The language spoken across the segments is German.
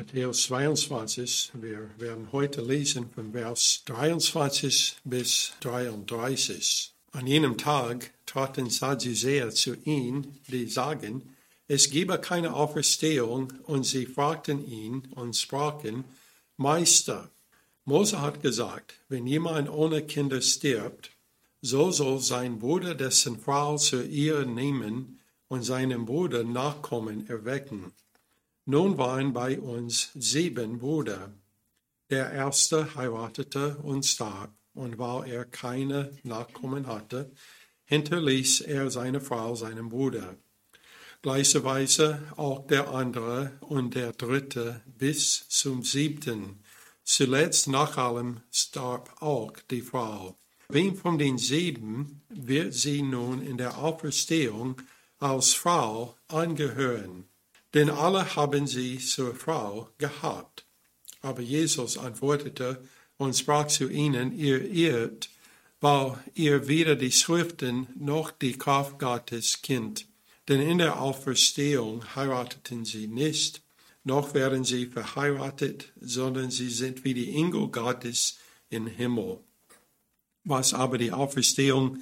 Matthäus 22, wir werden heute lesen von Vers 23 bis 33. An jenem Tag traten Sadduzäer zu ihm, die sagen, es gebe keine Auferstehung, und sie fragten ihn und sprachen, Meister, Mose hat gesagt, wenn jemand ohne Kinder stirbt, so soll sein Bruder dessen Frau zu ihr nehmen und seinem Bruder Nachkommen erwecken. Nun waren bei uns sieben Brüder. Der erste heiratete und starb, und weil er keine Nachkommen hatte, hinterließ er seine Frau seinem Bruder. Gleicherweise auch der andere und der dritte bis zum siebten. Zuletzt nach allem starb auch die Frau. Wem von den sieben wird sie nun in der Auferstehung als Frau angehören? Denn alle haben sie zur Frau gehabt. Aber Jesus antwortete und sprach zu ihnen, ihr irrt, weil ihr weder die Schriften noch die Kraft Gottes kennt. Denn in der Auferstehung heirateten sie nicht, noch werden sie verheiratet, sondern sie sind wie die Engel Gottes im Himmel. Was aber die Auferstehung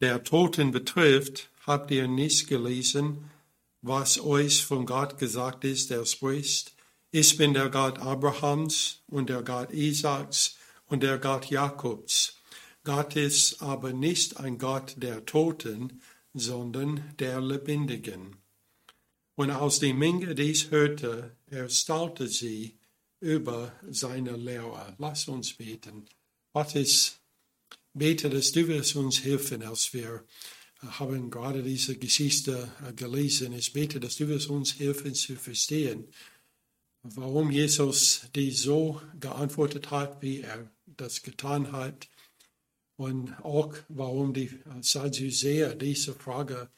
der Toten betrifft, habt ihr nicht gelesen, was euch von Gott gesagt ist, der spricht, ich bin der Gott Abrahams und der Gott Isaaks und der Gott Jakobs. Gott ist aber nicht ein Gott der Toten, sondern der Lebendigen. Und als die Menge dies hörte, erstaunte sie über seine Lehre. Lass uns beten. Gott, ich bete, dass du wirst uns helfen, als wir haben gerade diese Geschichte äh, gelesen. Ich bete, dass du wirst uns helfen zu verstehen, warum Jesus die so geantwortet hat, wie er das getan hat. Und auch warum die Sadduzäer diese Frage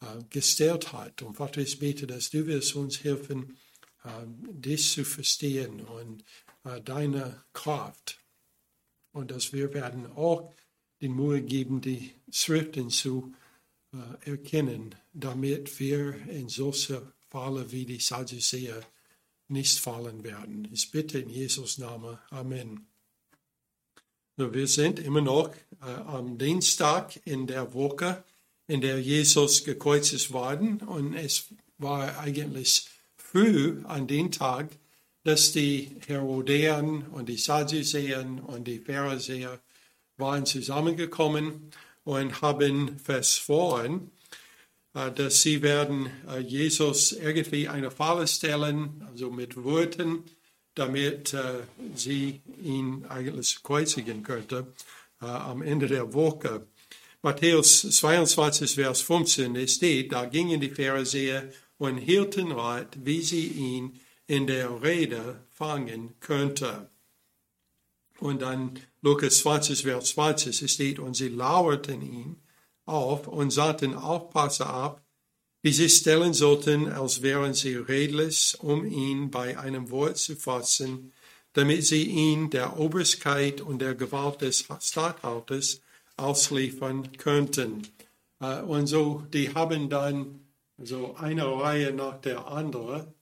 äh, gestellt hat. Und Vater, ich bete, dass du wirst uns helfen, äh, dies zu verstehen und deine Kraft. Und dass wir werden auch den Mühe geben, die Schriften zu äh, erkennen, damit wir in solche Falle wie die Sadduzäer nicht fallen werden. Ich bitte in Jesus Namen. Amen. Wir sind immer noch äh, am Dienstag in der Woche, in der Jesus gekreuzigt worden und es war eigentlich früh an den Tag, dass die Herodäen und die Sadduzäer und die Pharisäer waren zusammengekommen und haben versprochen, äh, dass sie werden äh, Jesus irgendwie eine Falle stellen, also mit Worten, damit äh, sie ihn eigentlich kreuzigen könnte am Ende der Woche. Matthäus 22, Vers 15 steht, da gingen die Pharisäer und hielten Rat, wie sie ihn in der Rede fangen könnten. Und dann Lukas 20, Vers 20 steht, und sie lauerten ihn auf und sagten, aufpasse ab, wie sie stellen sollten, als wären sie redlich, um ihn bei einem Wort zu fassen, damit sie ihn der Obrigkeit und der Gewalt des Statthalters ausliefern könnten. Äh, und so, die haben dann so eine Reihe nach der anderen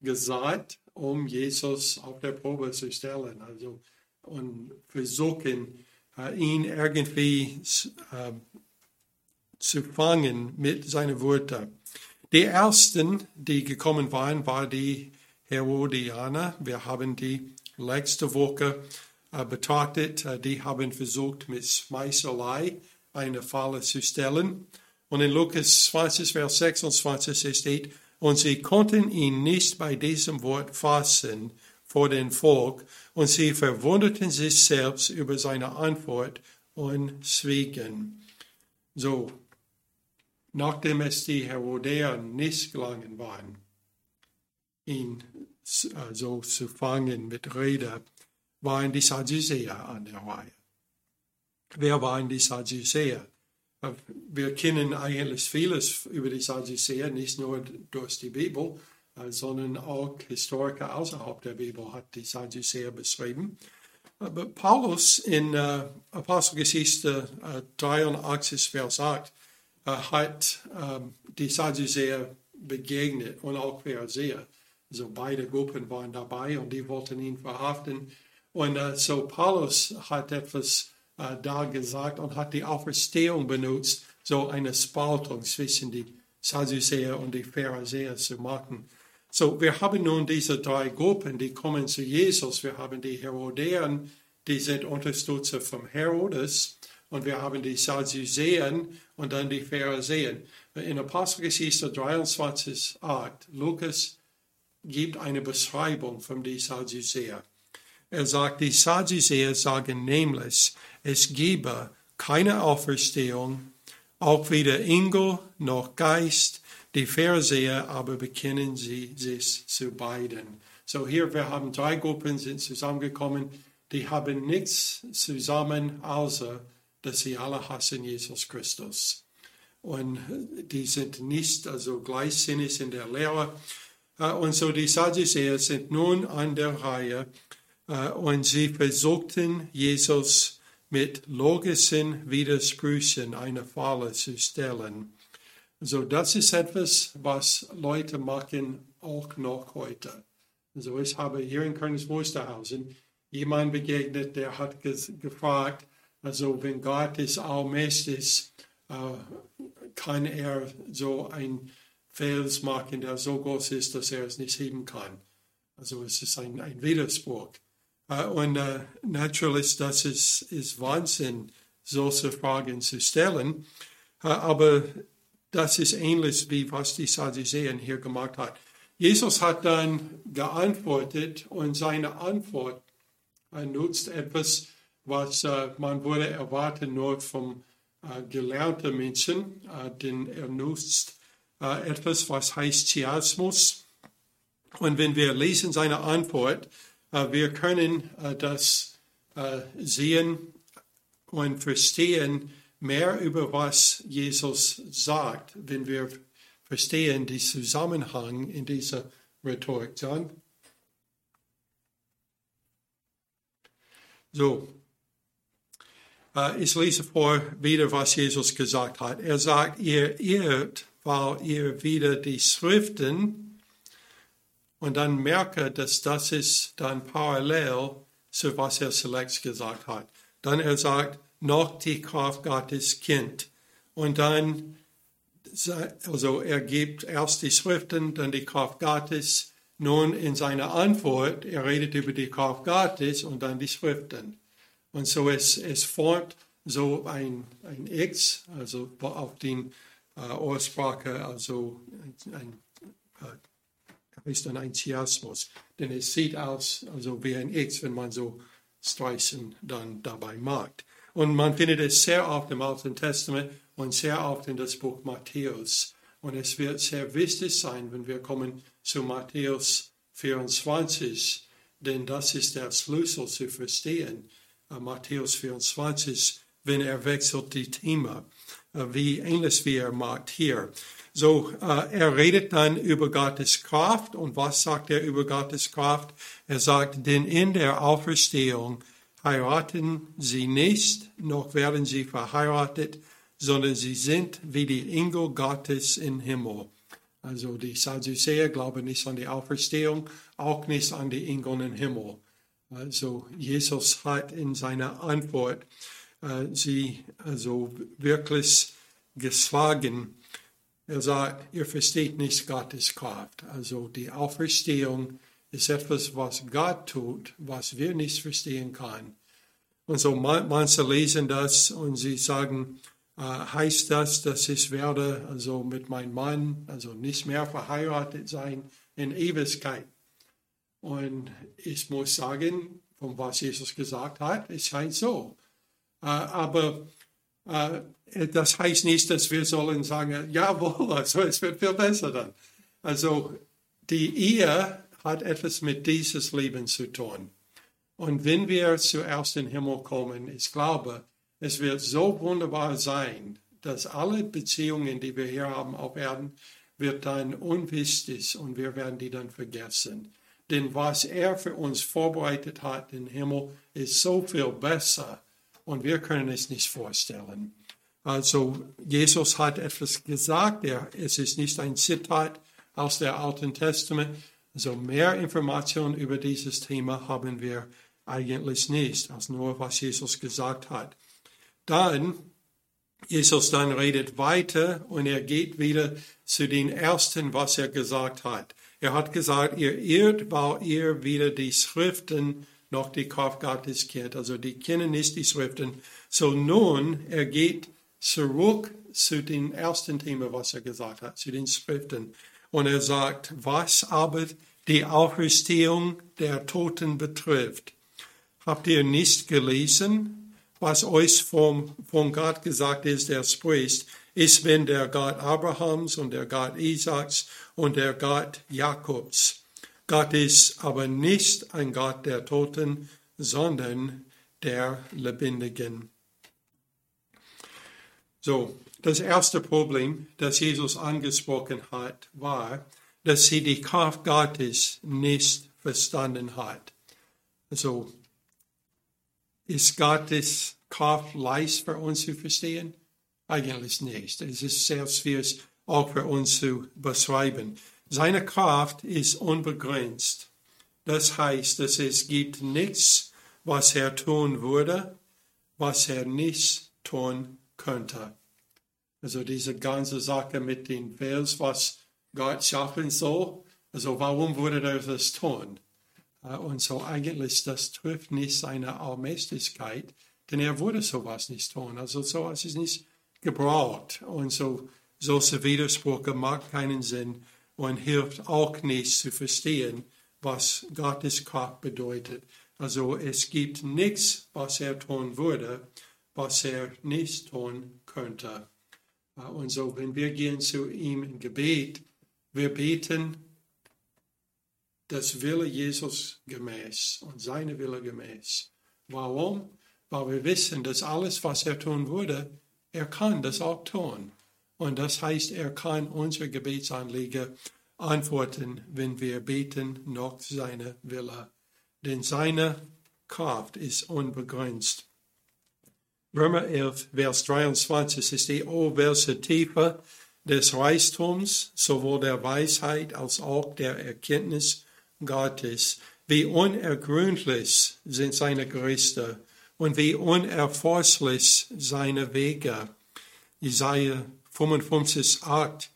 gesagt, um Jesus auf der Probe zu stellen. Also und versuchen, äh, ihn irgendwie äh, zu fangen mit seinen Worten. Die ersten, die gekommen waren, waren die Herodianer. Wir haben die letzte Woche äh, betrachtet. Die haben versucht, mit Schmeichelei eine Falle zu stellen. Und in Lukas 20, Vers 26 steht, und sie konnten ihn nicht bei diesem Wort fassen, vor dem Volk und sie verwunderten sich selbst über seine Antwort und schwiegen. So, nachdem es die Herodäer nicht gelangen waren, ihn so zu fangen mit Rede, waren die Sadduzäer an der Reihe. Wer waren die Sadduzäer? Äh, wir kennen eigentlich vieles über die Sadduzäer, nicht nur durch die Bibel, sondern auch Historiker außerhalb der Bibel hat die Sadduzäer beschrieben. Aber Paulus in äh, Apostelgeschichte äh, 83, Vers 8 äh, hat die Sadduzäer begegnet und auch Pharisäer. Also beide Gruppen waren dabei und die wollten ihn verhaften. Und so Paulus hat etwas da gesagt und hat die Auferstehung benutzt, so eine Spaltung zwischen die Sadduzäer und die Pharisäer zu machen. So, wir haben nun diese drei Gruppen, die kommen zu Jesus. Wir haben die Herodäen, die sind Unterstützer vom Herodes. Und wir haben die Sadduzäen und dann die Pharisäer. In Apostelgeschichte 23, 8, Lukas gibt eine Beschreibung von den Sadduzäern. Er sagt, die Sadduzäer sagen nämlich, es gebe keine Auferstehung, auch weder Engel noch Geist. Die Pharisäer aber bekennen sie sich zu beiden. So hier, wir haben drei Gruppen sind zusammengekommen, die haben nichts zusammen, außer dass sie alle hassen Jesus Christus. Und die sind nicht also gleichsinnig in der Lehre. Äh, und so die Sadduzäer sind nun an der Reihe äh, und sie versuchten Jesus mit logischen Widersprüchen eine Falle zu stellen. So, das ist etwas, was Leute machen auch noch heute. Also ich habe hier in Königs Wusterhausen jemand begegnet, der hat gefragt, also wenn Gott ist allmächtig, äh, kann er so ein Fels machen, der so groß ist, dass er es nicht heben kann. Also es ist ein, ein Widerspruch. Uh, und uh, natürlich, das ist, ist Wahnsinn, solche Fragen zu stellen. Uh, aber das ist ähnlich wie was die Sadduzäer hier gemacht hat. Jesus hat dann geantwortet und seine Antwort nutzt etwas, was man würde erwarten nur vom gelernten Menschen, denn er nutzt etwas, was heißt Chiasmus. Und wenn wir lesen seine Antwort, äh, wir können äh, das äh, sehen und verstehen mehr über was Jesus sagt, wenn wir verstehen den Zusammenhang in dieser Rhetorik. John? So, ich lese vor wieder, was Jesus gesagt hat. Er sagt, ihr irrt, weil ihr wieder die Schriften und dann merke, dass das ist dann parallel zu was er zuletzt gesagt hat. Dann er sagt, noch die Kraft Gottes Kind. Und dann, also er gibt erst die Schriften, dann die Kraft Gottes. Nun in seiner Antwort, er redet über die Kraft Gottes und dann die Schriften. Und so es, es formt so ein, ein X, also auf den äh, Ursprache, also ein, ein ist dann ein Chiasmus. Denn es sieht aus, also wie ein X, wenn man so Streichen dann dabei macht. Und man findet es sehr oft im Alten Testament und sehr oft in das Buch Matthäus. Und es wird sehr wichtig sein, wenn wir kommen zu Matthäus 24, denn das ist der Schlüssel zu verstehen. Uh, Matthäus 24, wenn er wechselt die Thema, uh, wie ähnlich wie er macht hier. So, äh, er redet dann über Gottes Kraft. Und was sagt er über Gottes Kraft? Er sagt, denn in der Auferstehung heiraten sie nicht, noch werden sie verheiratet, sondern sie sind wie die Engel Gottes im Himmel. Also die Sadduzäer glauben nicht an die Auferstehung, auch nicht an die Engel im Himmel. Also Jesus hat in seiner Antwort äh, sie also wirklich geschlagen er sagt, ihr versteht nicht Gottes Kraft. Also die Auferstehung ist etwas, was Gott tut, was wir nicht verstehen können. Und so manche lesen das und sie sagen, äh, heißt das, dass ich werde also mit meinem Mann also nicht mehr verheiratet sein in Ewigkeit. Und ich muss sagen, von was Jesus gesagt hat, es scheint so. Äh, aber äh, das heißt nicht, dass wir sollen sagen, jawohl, also es wird viel besser dann. Also die Ehe hat etwas mit dieses Leben zu tun. Und wenn wir zuerst in den Himmel kommen, ich glaube, es wird so wunderbar sein, dass alle Beziehungen, die wir hier haben auf Erden, wird dann unwichtig und wir werden die dann vergessen. Denn was er für uns vorbereitet hat im Himmel, ist so viel besser und wir können es nicht vorstellen. Also Jesus hat etwas gesagt, es ist nicht ein Zitat aus dem Alten Testament, Also mehr Informationen über dieses Thema haben wir eigentlich nicht, als nur was Jesus gesagt hat. Dann, Jesus dann redet weiter und er geht wieder zu den ersten, was er gesagt hat. Er hat gesagt, ihr irrt, weil ihr wieder die Schriften noch die Kraft Gottes kennt. Also die kennen nicht die Schriften. So nun, er geht zurück zu dem ersten Thema, was er gesagt hat, zu den Schriften. Und er sagt, was aber die Auferstehung der Toten betrifft. Habt ihr nicht gelesen, was euch vom, von Gott gesagt ist, der spricht, ist wenn der Gott Abrahams und der Gott Isaaks und der Gott Jakobs. Gott ist aber nicht ein Gott der Toten, sondern der Lebendigen. So, das erste Problem, das Jesus angesprochen hat, war, dass sie die Kraft Gottes nicht verstanden hat. Also, ist Gottes Kraft leicht für uns zu verstehen? Eigentlich nicht. Es ist sehr schwierig auch für uns zu beschreiben. Seine Kraft ist unbegrenzt. Das heißt, dass es gibt nichts, was er tun würde, was er nicht tun könnte. Also diese ganze Sache mit den Fels, was Gott schaffen soll, also warum würde er das tun? Äh, und so eigentlich, das trifft nicht seine Allmächtigkeit, denn er würde sowas nicht tun. Also sowas ist nicht gebraucht. Und so solche Widersprüche macht keinen Sinn und hilft auch nicht zu verstehen, was Gottes Kraft bedeutet. Also es gibt nichts, was er tun würde, was er nicht tun könnte. Äh, und so, wenn wir gehen zu ihm im Gebet, wir beten das Wille Jesus gemäß und seine Wille gemäß. Warum? Weil wir wissen, dass alles, was er tun würde, er kann das auch tun. Und das heißt, er kann unsere Gebetsanliege antworten, wenn wir beten nach seiner Wille. Denn seine Kraft ist unbegrenzt. Römer 11, Vers 23 ist die oberste Tiefe des Reichtums, sowohl der Weisheit als auch der Erkenntnis Gottes. Wie unergründlich sind seine Gerichte und wie unerforschlich seine Wege. Isaiah 55, 8.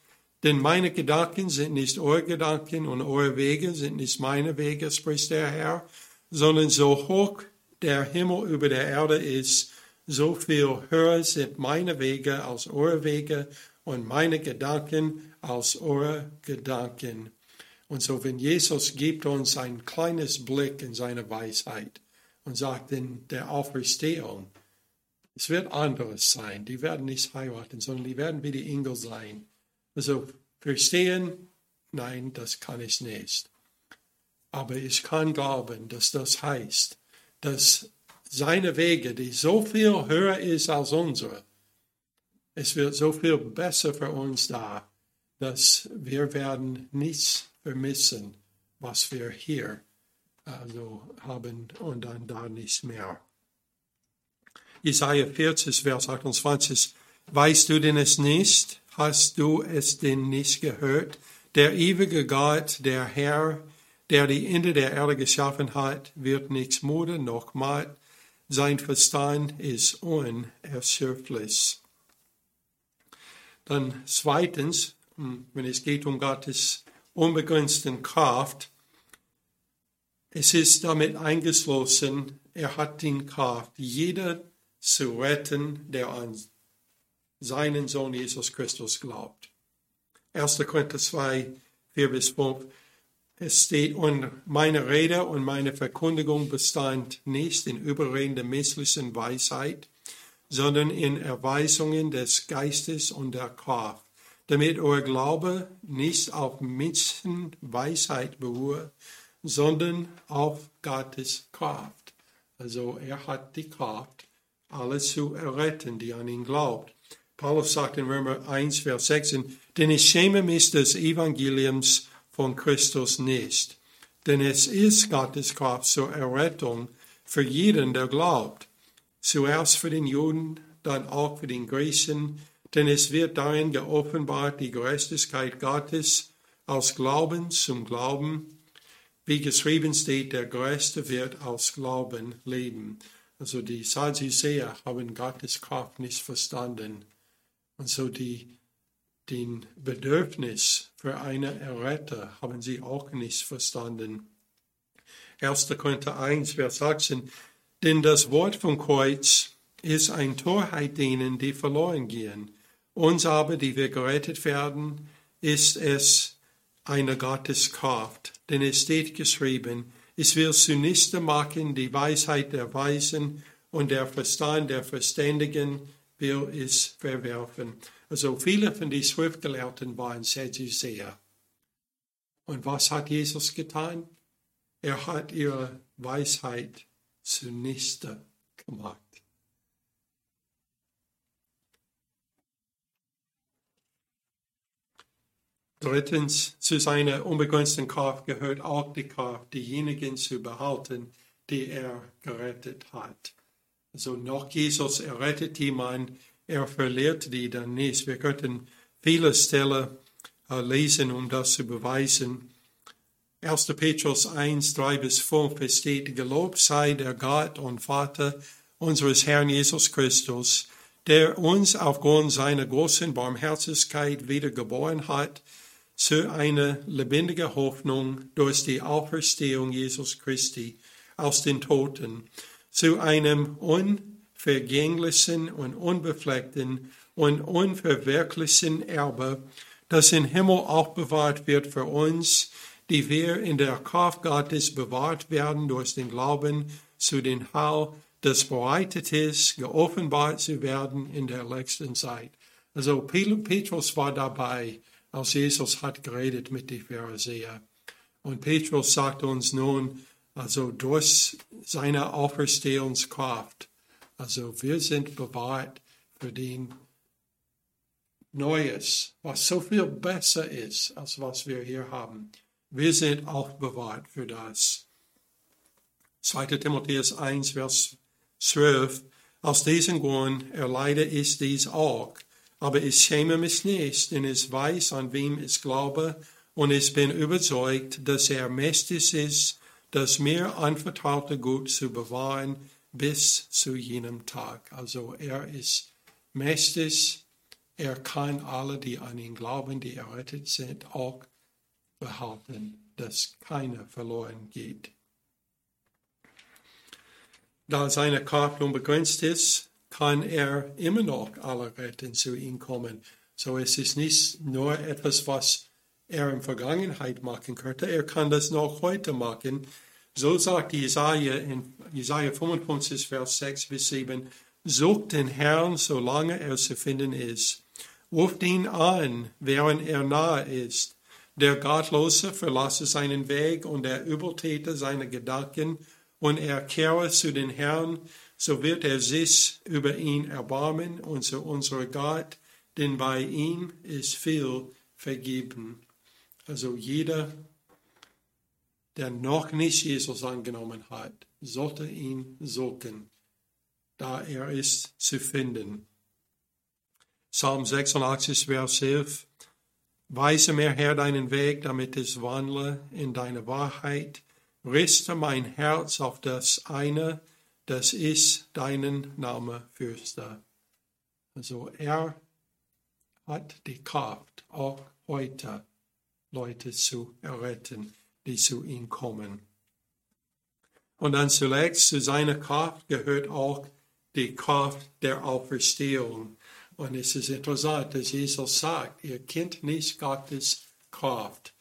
Denn meine Gedanken sind nicht eure Gedanken und eure Wege sind nicht meine Wege, spricht der Herr, sondern so hoch der Himmel über der Erde ist, so viel höher sind meine Wege als eure Wege und meine Gedanken als eure Gedanken. Und so, wenn Jesus gibt uns ein kleines Blick in seine Weisheit und sagt in der Auferstehung, es wird anderes sein. Die werden nicht heiraten, sondern die werden wie die Engel sein. Also verstehen, nein, das kann ich nicht. Aber ich kann glauben, dass das heißt, dass seine Wege, die so viel höher ist als unsere, es wird so viel besser für uns da, dass wir werden nichts vermissen, was wir hier also haben und dann da nichts mehr. Jesaja 40, Vers 28. Weißt du denn es nicht? Hast du es denn nicht gehört? Der ewige Gott, der Herr, der die Ende der Erde geschaffen hat, wird nichts müde noch matt. Sein Verstand ist unerschöpflich. Dann zweitens, hm, wenn es geht um Gottes unbegrenzten Kraft, es ist damit eingeschlossen, er hat die Kraft, jeder zu retten, der an seinen Sohn Jesus Christus glaubt. 1. Korinther 2, 4 bis 5. Es steht, und meine Rede und meine Verkündigung bestand nicht in überredender menschlichen Weisheit, sondern in Erweisungen des Geistes und der Kraft, damit euer Glaube nicht auf Menschenweisheit beruhe, sondern auf Gottes Kraft. Also er hat die Kraft, alle zu erretten, die an ihn glaubt. Paulus sagt in Römer 1, Vers 16, denn ich schäme mich des Evangeliums von Christus nicht, denn es ist Gottes Kraft zur Errettung für jeden, der glaubt. Zuerst für den Juden, dann auch für den Griechen, denn es wird darin geoffenbart die Gerechtigkeit Gottes aus Glauben zum Glauben wie geschrieben steht, der Größte wird aus Glauben leben. Also die Sadduzäer haben Gottes Kraft nicht verstanden. Und so die, den Bedürfnis für eine Erretter haben sie auch nicht verstanden. 1. Korinther 1, Vers 18. Denn das Wort vom Kreuz ist ein Torheit denen, die verloren gehen. Uns aber, die wir gerettet werden, ist es eine Gotteskraft. Denn es steht geschrieben, es will zunichte machen die Weisheit der Weisen und der Verstand der Verständigen will es verwerfen. Also viele von den Schriftgelehrten waren Sadduzäer. Und was hat Jesus getan? Er hat ihre Weisheit zunichte gemacht. Drittens, zu seiner unbegrenzten Kraft gehört auch die Kraft, diejenigen zu behalten, die er gerettet hat. Also noch Jesus errettet jemand, er verliert die dann nicht. Wir könnten viele Stellen äh, lesen, um das zu beweisen. 1. Petrus 1, 3 bis 5, es steht, Gelobt sei der Gott und Vater unseres Herrn Jesus Christus, der uns aufgrund seiner großen Barmherzigkeit wiedergeboren hat zu einer lebendigen Hoffnung durch die Auferstehung Jesus Christi aus den Toten, zu einem unvergänglichen und unbefleckten und unverwirklichen Erbe, das im Himmel auch bewahrt wird für uns, die wir in der Kraft Gottes bewahrt werden durch den Glauben zu den Heil, das bereitet ist, geoffenbart zu werden in der letzten Zeit. Also Petrus war dabei, als Jesus hat geredet mit den Pharisäern. Und Petrus sagt uns nun, also durch seine Auferstehungskraft, also wir sind bewahrt für den Neues, was so viel besser ist, als was wir hier haben. Wir sind auch bewahrt für das. 2. Timotheus 1, Vers 12. Aus diesem Grund erleide ich dies auch, aber ich schäme mich nicht, denn ich weiß, an wem ich glaube, und ich bin überzeugt, dass er mächtig ist, das mir anvertraute Gut zu bewahren bis zu jenem Tag. Also er ist mächtig, er kann alle, die an ihn glauben, die errettet sind, auch behalten, dass keiner verloren geht. Da seine Kraft unbegrenzt ist, kann er immer noch alle retten zu ihm kommen. So es ist nicht nur etwas, was er in Vergangenheit machen könnte, er kann das noch heute machen. So sagt Jesaja in Jesaja 55, Vers 6 bis 7, sucht den Herrn, solange er zu finden ist. Ruft ihn an, während er nahe ist. Der Gottlose verlasse seinen Weg und der Übeltäter seine Gedanken und er kehre zu den Herrn, so wird er sich über ihn erbarmen und zu unser Gott, denn bei ihm ist viel vergeben. Also jeder, der noch nicht Jesus angenommen hat, sollte ihn suchen, da er ist zu finden. Psalm 86, Vers 11. Weise mir, Herr, deinen Weg, damit ich wandle in deine Wahrheit. Richte mein Herz auf das eine, dass ich deinen Namen fürchte. Also er hat die Kraft, auch heute Leute zu erretten, die zu ihm kommen. Und dann zuletzt zu seiner Kraft gehört auch die Kraft der Auferstehung. Und es ist interessant, dass Jesus sagt, ihr kennt nicht Gottes Kraft.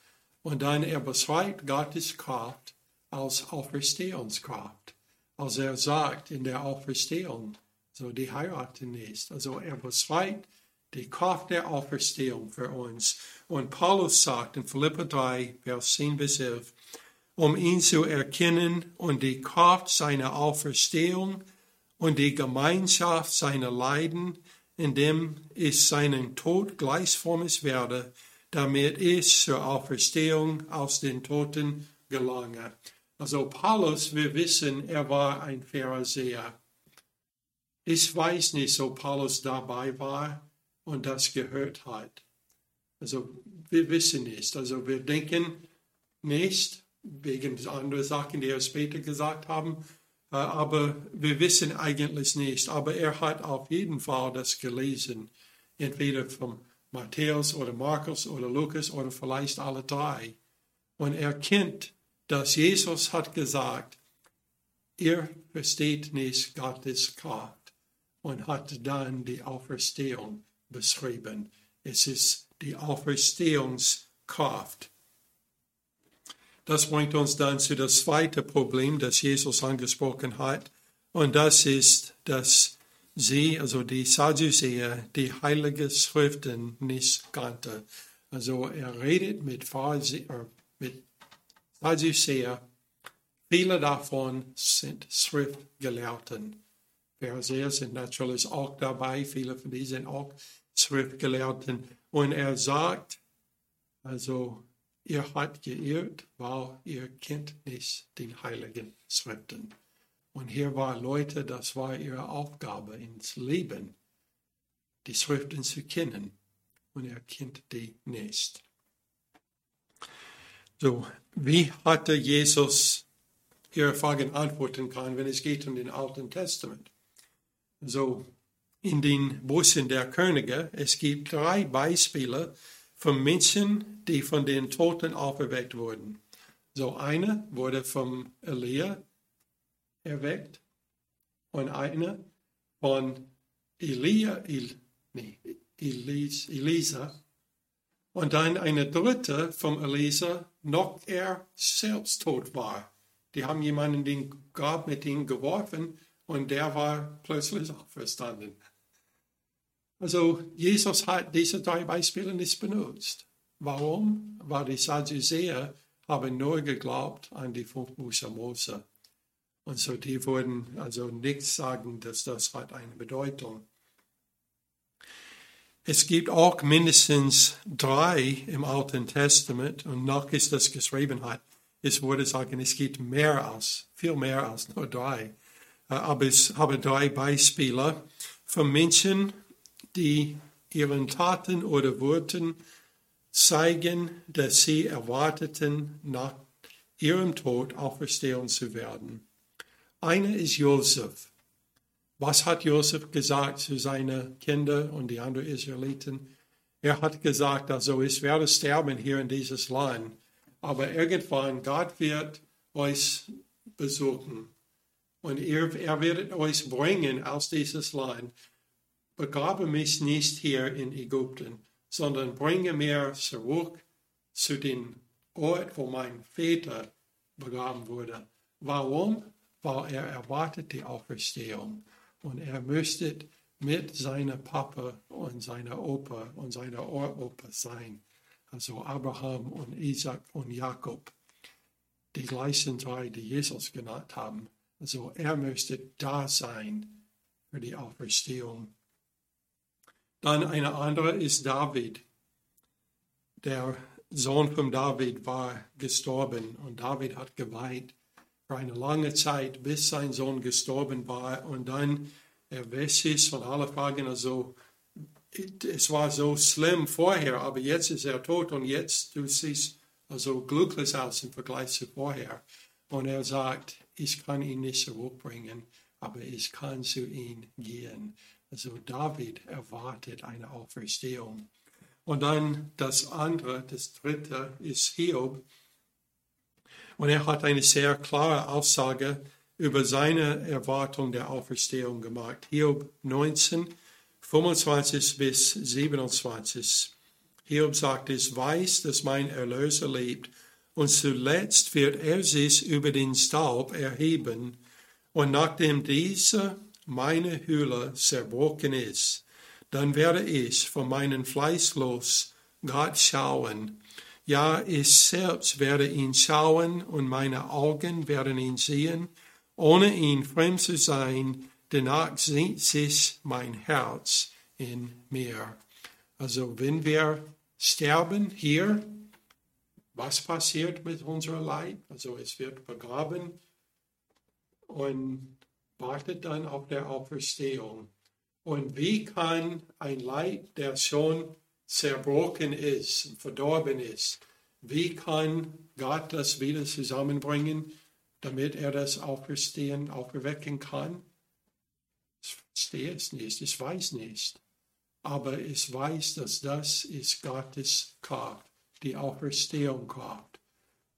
Und dann er beschreibt Gottes Kraft als Auferstehungskraft als er sagt in der Auferstehung, so die heiraten nicht. Also er beschreibt die Kraft der Auferstehung für uns. Und Paulus sagt in Philippa 3, Vers 10 bis 11, um ihn zu erkennen und die Kraft seiner Auferstehung und die Gemeinschaft seiner Leiden, indem ich seinen Tod gleichformig werde, damit ich zur Auferstehung aus den Toten gelange. Also Paulus, wir wissen, er war ein Pharisäer. Ich weiß nicht, ob Paulus dabei war und das gehört hat. Also wir wissen nicht. Also wir denken nicht, wegen anderer Sachen, die er später gesagt haben. Äh, aber wir wissen eigentlich nicht. Aber er hat auf jeden Fall das gelesen, entweder von Matthäus oder Markus oder Lukas oder vielleicht alle drei. Und er kennt, dass Jesus hat gesagt, ihr versteht nicht Gottes Kraft und hat dann die Auferstehung beschrieben. Es ist die Auferstehungskraft. Das bringt uns dann zu das zweite Problem, das Jesus angesprochen hat. Und das ist, dass sie, also die Sadduzäer, die Heilige Schriften nicht kannten. Also er redet mit, Pharisäer, mit Sadduzäer. Viele davon sind Schriftgelehrten. Pharisäer sind natürlich auch dabei. Viele von diesen sind auch Schriftgelehrten. Und er sagt, also Ihr habt geirrt, weil ihr kennt nicht den Heiligen Schriften. Und hier waren Leute, das war ihre Aufgabe ins Leben, die Schriften zu kennen. Und er kennt die nicht. So, wie hatte Jesus ihre Fragen antworten können, wenn es geht um den Alten Testament? So, in den Bussen der Könige, es gibt drei Beispiele, von Menschen, die von den Toten auferweckt wurden. So einer wurde vom Elia erweckt und einer von Elia, El, nee, Elis, Elisa und dann eine dritte vom Elisa, noch er selbst tot war. Die haben jemanden den Grab mit ihm geworfen und der war plötzlich auferstanden. Also Jesus hat diese drei Beispiele nicht benutzt. Warum? Weil die Sadduzäer haben nur geglaubt an die Bücher Mose. Und so die würden also nicht sagen, dass das hat eine Bedeutung. Es gibt auch mindestens drei im Alten Testament und noch ist das geschrieben hat. Es würde sagen, es gibt mehr als, viel mehr als nur drei. Äh, aber es habe drei Beispiele von Menschen, die ihren Taten oder Worten zeigen, dass sie erwarteten, nach ihrem Tod auferstehen zu werden. Einer ist Josef. Was hat Josef gesagt zu seinen Kindern und die anderen Israeliten? Er hat gesagt, also ich werde sterben hier in dieses Land, aber irgendwann Gott wird euch besuchen und er, er wird euch bringen aus dieses Land begrabe mich nicht hier in Ägypten, sondern bringe mir zurück zu dem Ort, wo mein Vater begraben wurde. Warum? Weil er erwartet die Auferstehung und er möchte mit seiner Papa und seiner Opa und seiner Uropa sein. Also Abraham und Isaac und Jakob. Die gleichen drei, die Jesus genannt haben. Also er möchte da sein für die Auferstehung dann eine andere ist David. Der Sohn von David war gestorben und David hat geweint für eine lange Zeit, bis sein Sohn gestorben war. Und dann er weiß es von allen Fragen, also es war so schlimm vorher, aber jetzt ist er tot und jetzt du siehst also glücklich aus im Vergleich zu vorher. Und er sagt, ich kann ihn nicht zurückbringen, aber ich kann zu ihm gehen. Also David erwartet eine Auferstehung. Und dann das andere, das dritte ist Hiob. Und er hat eine sehr klare Aussage über seine Erwartung der Auferstehung gemacht. Hiob 19, 25 bis 27. Hiob sagt, ich weiß, dass mein Erlöser lebt und zuletzt wird er sich über den Staub erheben. Und nachdem dieser meine Hülle zerbrochen ist, dann werde ich von meinem Fleiß los Gott schauen. Ja, ich selbst werde ihn schauen und meine Augen werden ihn sehen, ohne ihn fremd zu sein, danach sehnt sich mein Herz in mir. Also wenn wir sterben hier, was passiert mit unserem Leib? Also es wird begraben und wartet dann auf der Auferstehung. Und wie kann ein Leib, der schon zerbrochen ist, verdorben ist, Wie kann Gott das wieder zusammenbringen, damit er das Auferstehen auferwecken kann? Ich verstehe es nicht, ich weiß nicht. Aber ich weiß, dass das ist Gottes Kraft, die Auferstehung Kraft.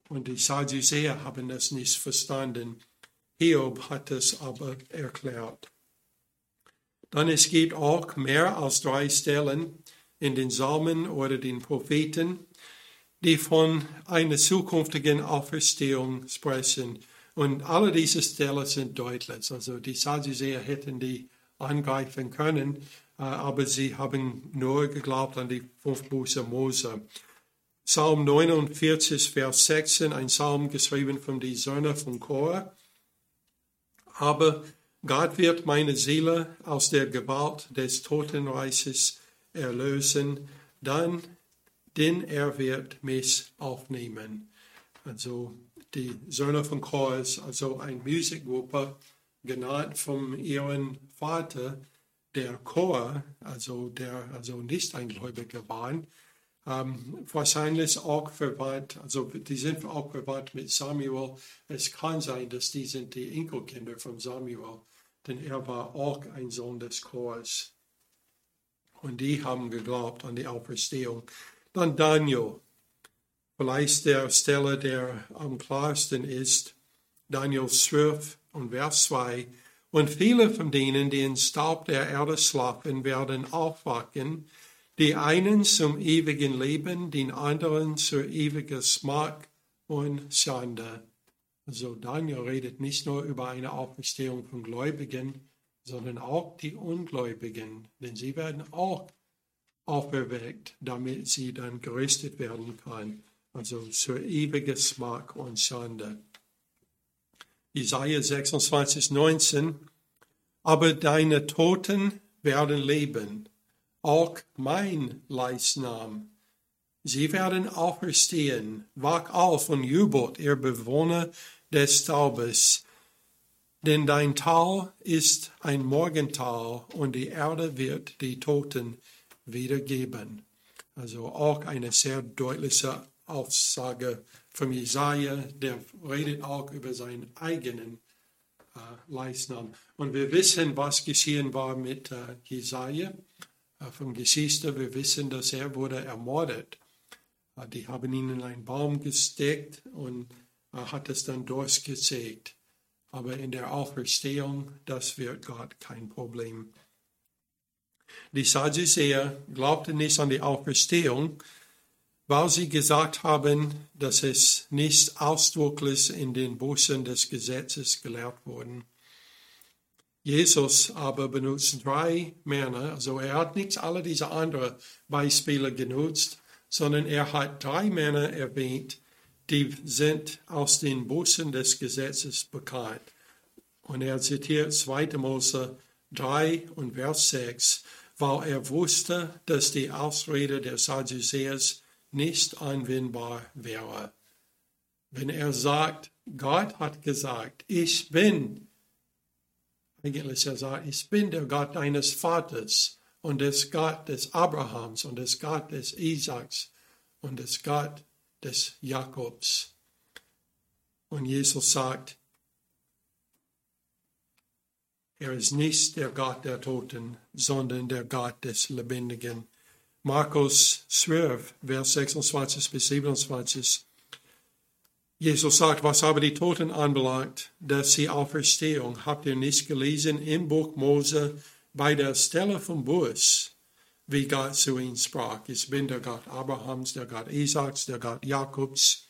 Und die Sadduzäer haben das nicht verstanden. Hiob hat es aber erklärt. Dann es gibt auch mehr als drei Stellen in den Psalmen oder den Propheten, die von einer zukünftigen Auferstehung sprechen. Und alle diese Stellen sind deutlich. Also die Sadduzäer hätten die angreifen können, äh, aber sie haben nur geglaubt an die fünf Buße Mose. Psalm 49, Vers 16, ein Psalm geschrieben von den Söhnen von Korah. Aber Gott wird meine Seele aus der Gewalt des Totenreiches erlösen, dann, denn er wird mich aufnehmen. Also die Söhne von Korah ist also eine Musikgruppe, genannt von ihrem Vater, der Chor, also der also nicht ein Gläubiger war, ähm, wahrscheinlich auch verwandt, also die sind auch verwandt mit Samuel. Es kann sein, dass die sind die Enkelkinder von Samuel, denn er war auch ein Sohn des Chors. Und die haben geglaubt an die Auferstehung. Dann Daniel, vielleicht der Stelle, der am klarsten ist, Daniel 12 und Vers 2. Und viele von denen, die in Staub der Erde schlafen, werden aufwachen, die einen zum ewigen Leben, den anderen zur ewigen Smart und Schande. Also Daniel redet nicht nur über eine Auferstehung von Gläubigen, sondern auch die Ungläubigen, denn sie werden auch auferweckt, damit sie dann gerüstet werden können, also zur ewigen Smart und Schande. Jesaja 26, 19. Aber deine Toten werden leben, auch mein Leichnam. Sie werden auferstehen. Wach auf und jubelt, ihr Bewohner des Staubes. Denn dein Tal ist ein Morgental und die Erde wird die Toten wiedergeben. Also auch eine sehr deutliche Aussage von Jesaja, der redet auch über seinen eigenen äh, Leichnam. Und wir wissen, was geschehen war mit äh, Jesaja äh, vom Geschichte. Wir wissen, dass er wurde ermordet. Äh, die haben ihn in einen Baum gesteckt und äh, hat es dann durchgesägt. Aber in der Auferstehung, das wird Gott kein Problem. Die Sadduzäer glaubten nicht an die Auferstehung, weil sie gesagt haben, dass es nicht ausdrücklich in den Bussen des Gesetzes gelehrt wurde. Jesus aber benutzt drei Männer, also er hat nicht alle diese anderen Beispiele genutzt, sondern er hat drei Männer erwähnt, die sind aus den Bussen des Gesetzes bekannt. Und er zitiert 2. Mose 3 und Vers 6, weil er wusste, dass die Ausrede der Sadduzäer nicht anwendbar wäre. Wenn er sagt, Gott hat gesagt, ich bin, eigentlich er sagt, ich bin der Gott deines Vaters und des Gott des Abrahams und des Gott des Isaaks und des Gott des Jakobs. Und Jesus sagt, er ist nicht der Gott der Toten, sondern der Gott des Lebendigen. Markus 12, Vers 26 bis 27. Jesus sagt, was aber die Toten anbelangt, dass sie Auferstehung, habt ihr nicht gelesen im Buch Mose bei der Stelle vom Bus, wie Gott zu ihnen sprach. Ich bin der Gott Abrahams, der Gott Isaaks, der Gott Jakobs.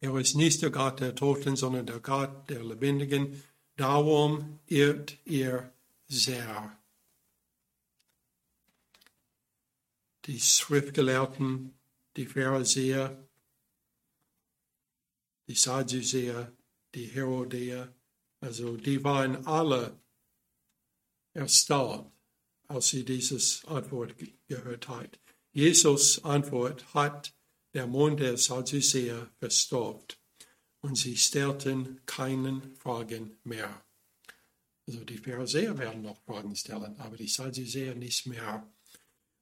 Er ist nicht der Gott der Toten, sondern der Gott der Lebendigen. Darum irrt ihr sehr. die Schriftgelehrten, die Pharisäer, die Sadduzäer, die Herodäer, also die waren alle erstaunt, als sie dieses Antwort gehört hat. Jesus Antwort hat der Mund der Sadduzäer verstopft und sie stellten keinen Fragen mehr. Also die Pharisäer werden noch Fragen stellen, aber die Sadduzäer nicht mehr.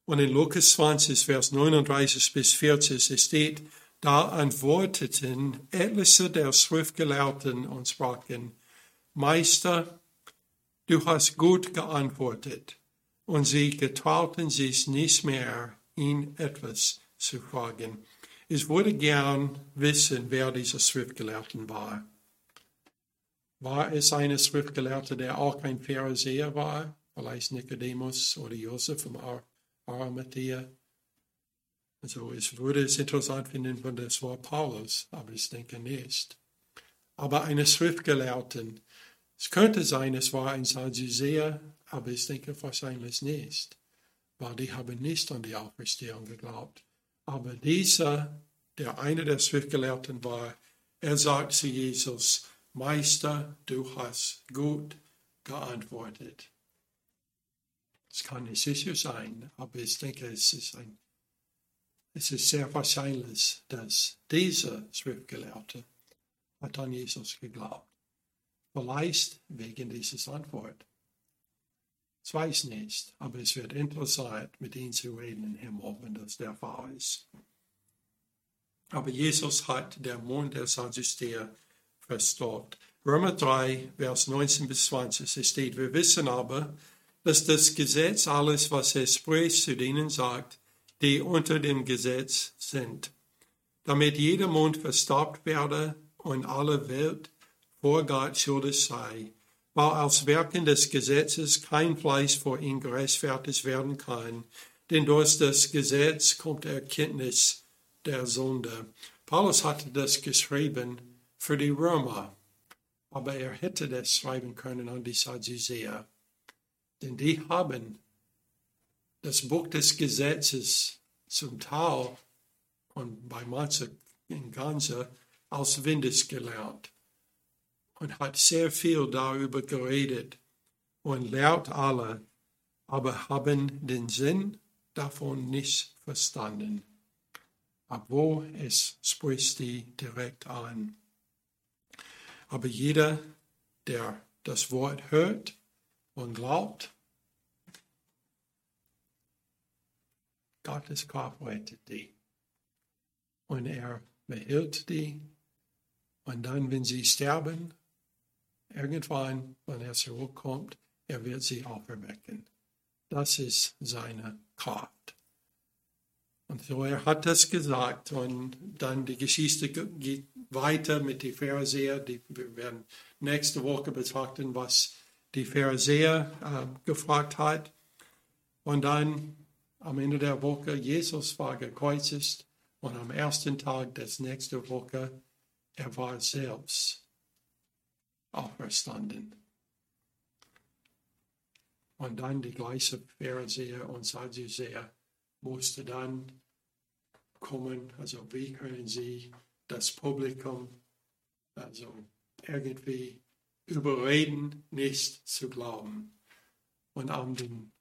Und in Lukas 20, Vers 39 bis 40 steht, da antworteten etliche der Schriftgelehrten und sprachen, Meister, du hast gut geantwortet. Und sie getrauten sich nicht mehr, ihn etwas zu fragen. Ich würde gern wissen, wer dieser Schriftgelehrte war. War es eine Schriftgelehrte, der auch ein Pharisäer war? Vielleicht Nicodemus oder Josef vom Arimathea? Also ich würde es interessant finden, wenn das war Paulus, aber ich denke nicht. Aber eine Schriftgelehrte, es könnte sein, es war ein Sadduzäer, aber ich denke wahrscheinlich nicht, weil die haben nicht an die Auferstehung geglaubt. Aber dieser, der eine der Schriftgelehrten war, er sagt zu Jesus, Meister, du hast gut geantwortet. Es kann nicht sicher sein, aber ich denke, es ist, ein, es ist sehr wahrscheinlich, dass dieser Schriftgelehrte hat an Jesus geglaubt. Vielleicht wegen dieses Antwort. Ich weiß nicht, aber es wird interessant, mit ihm zu reden im Himmel, wenn das der Fall ist. Aber Jesus hat der Mond der Sadduzäer verstockt. Römer 3, Vers 19 bis 20 steht, wir wissen aber, dass das Gesetz alles, was es spricht, zu denen sagt, die unter dem Gesetz sind, damit jeder Mund verstockt werde und alle Welt vor Gott schuldig sei weil als Werken des Gesetzes kein Fleisch vor ihm gerechtfertigt werden kann, denn durch das Gesetz kommt Erkenntnis der Sünde. Paulus hatte das geschrieben für die Römer, aber er hätte das schreiben können an die Sadduzäer, denn die haben das Buch des Gesetzes zum Teil und bei manchen in Ganze auswendig gelernt und hat sehr viel darüber geredet und lehrt alle, aber haben den Sinn davon nicht verstanden. Obwohl es spricht die direkt an. Aber jeder, der das Wort hört und glaubt, Gottes Kraft rettet die. Und er behält die. Und dann, wenn sie sterben, Irgendwann, wenn er zurückkommt, er wird sie auferwecken. Das ist seine Kraft. Und so er hat das gesagt und dann die Geschichte geht weiter mit den Pharisäer. Die, wir werden nächste Woche betrachten, was die Pharisäer äh, gefragt hat. Und dann am Ende der Woche, Jesus war gekreuzigt und am ersten Tag des nächsten Woche, er war selbst auferstanden. Und dann die gleiche Pharisäer und Sadduzäer musste dann kommen, also wie können sie das Publikum also irgendwie überreden, nicht zu glauben. Und an den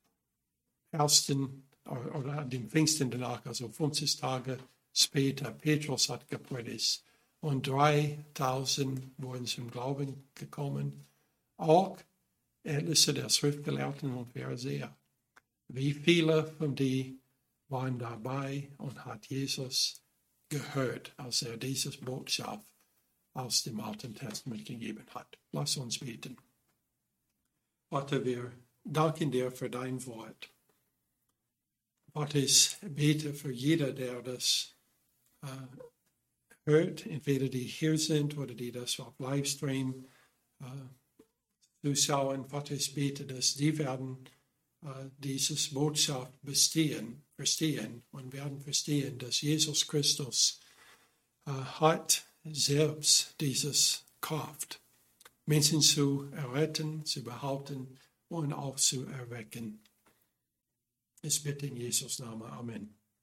ersten oder an den Pfingsten danach, also 50 Tage später, Petrus hat gepredigt und 3000 wurden zum Glauben gekommen. Auch etliche der Schriftgelehrten und Pharisäer. Wie viele von die waren dabei und hat Jesus gehört, als er dieses Botschaft aus dem Alten Testament gegeben hat. Lass uns beten. Vater, wir danken dir für dein Wort. Ich bete für jeder, der das äh, hört, entweder die hier sind oder die das auf Livestream äh, zuschauen. Ich bete, dass die werden äh, dieses Botschaft bestehen, verstehen und werden verstehen, dass Jesus Christus äh, hat selbst dieses Kraft, Menschen zu erretten, zu behalten und auch zu erwecken. Ich bitte in Jesus Namen. Amen.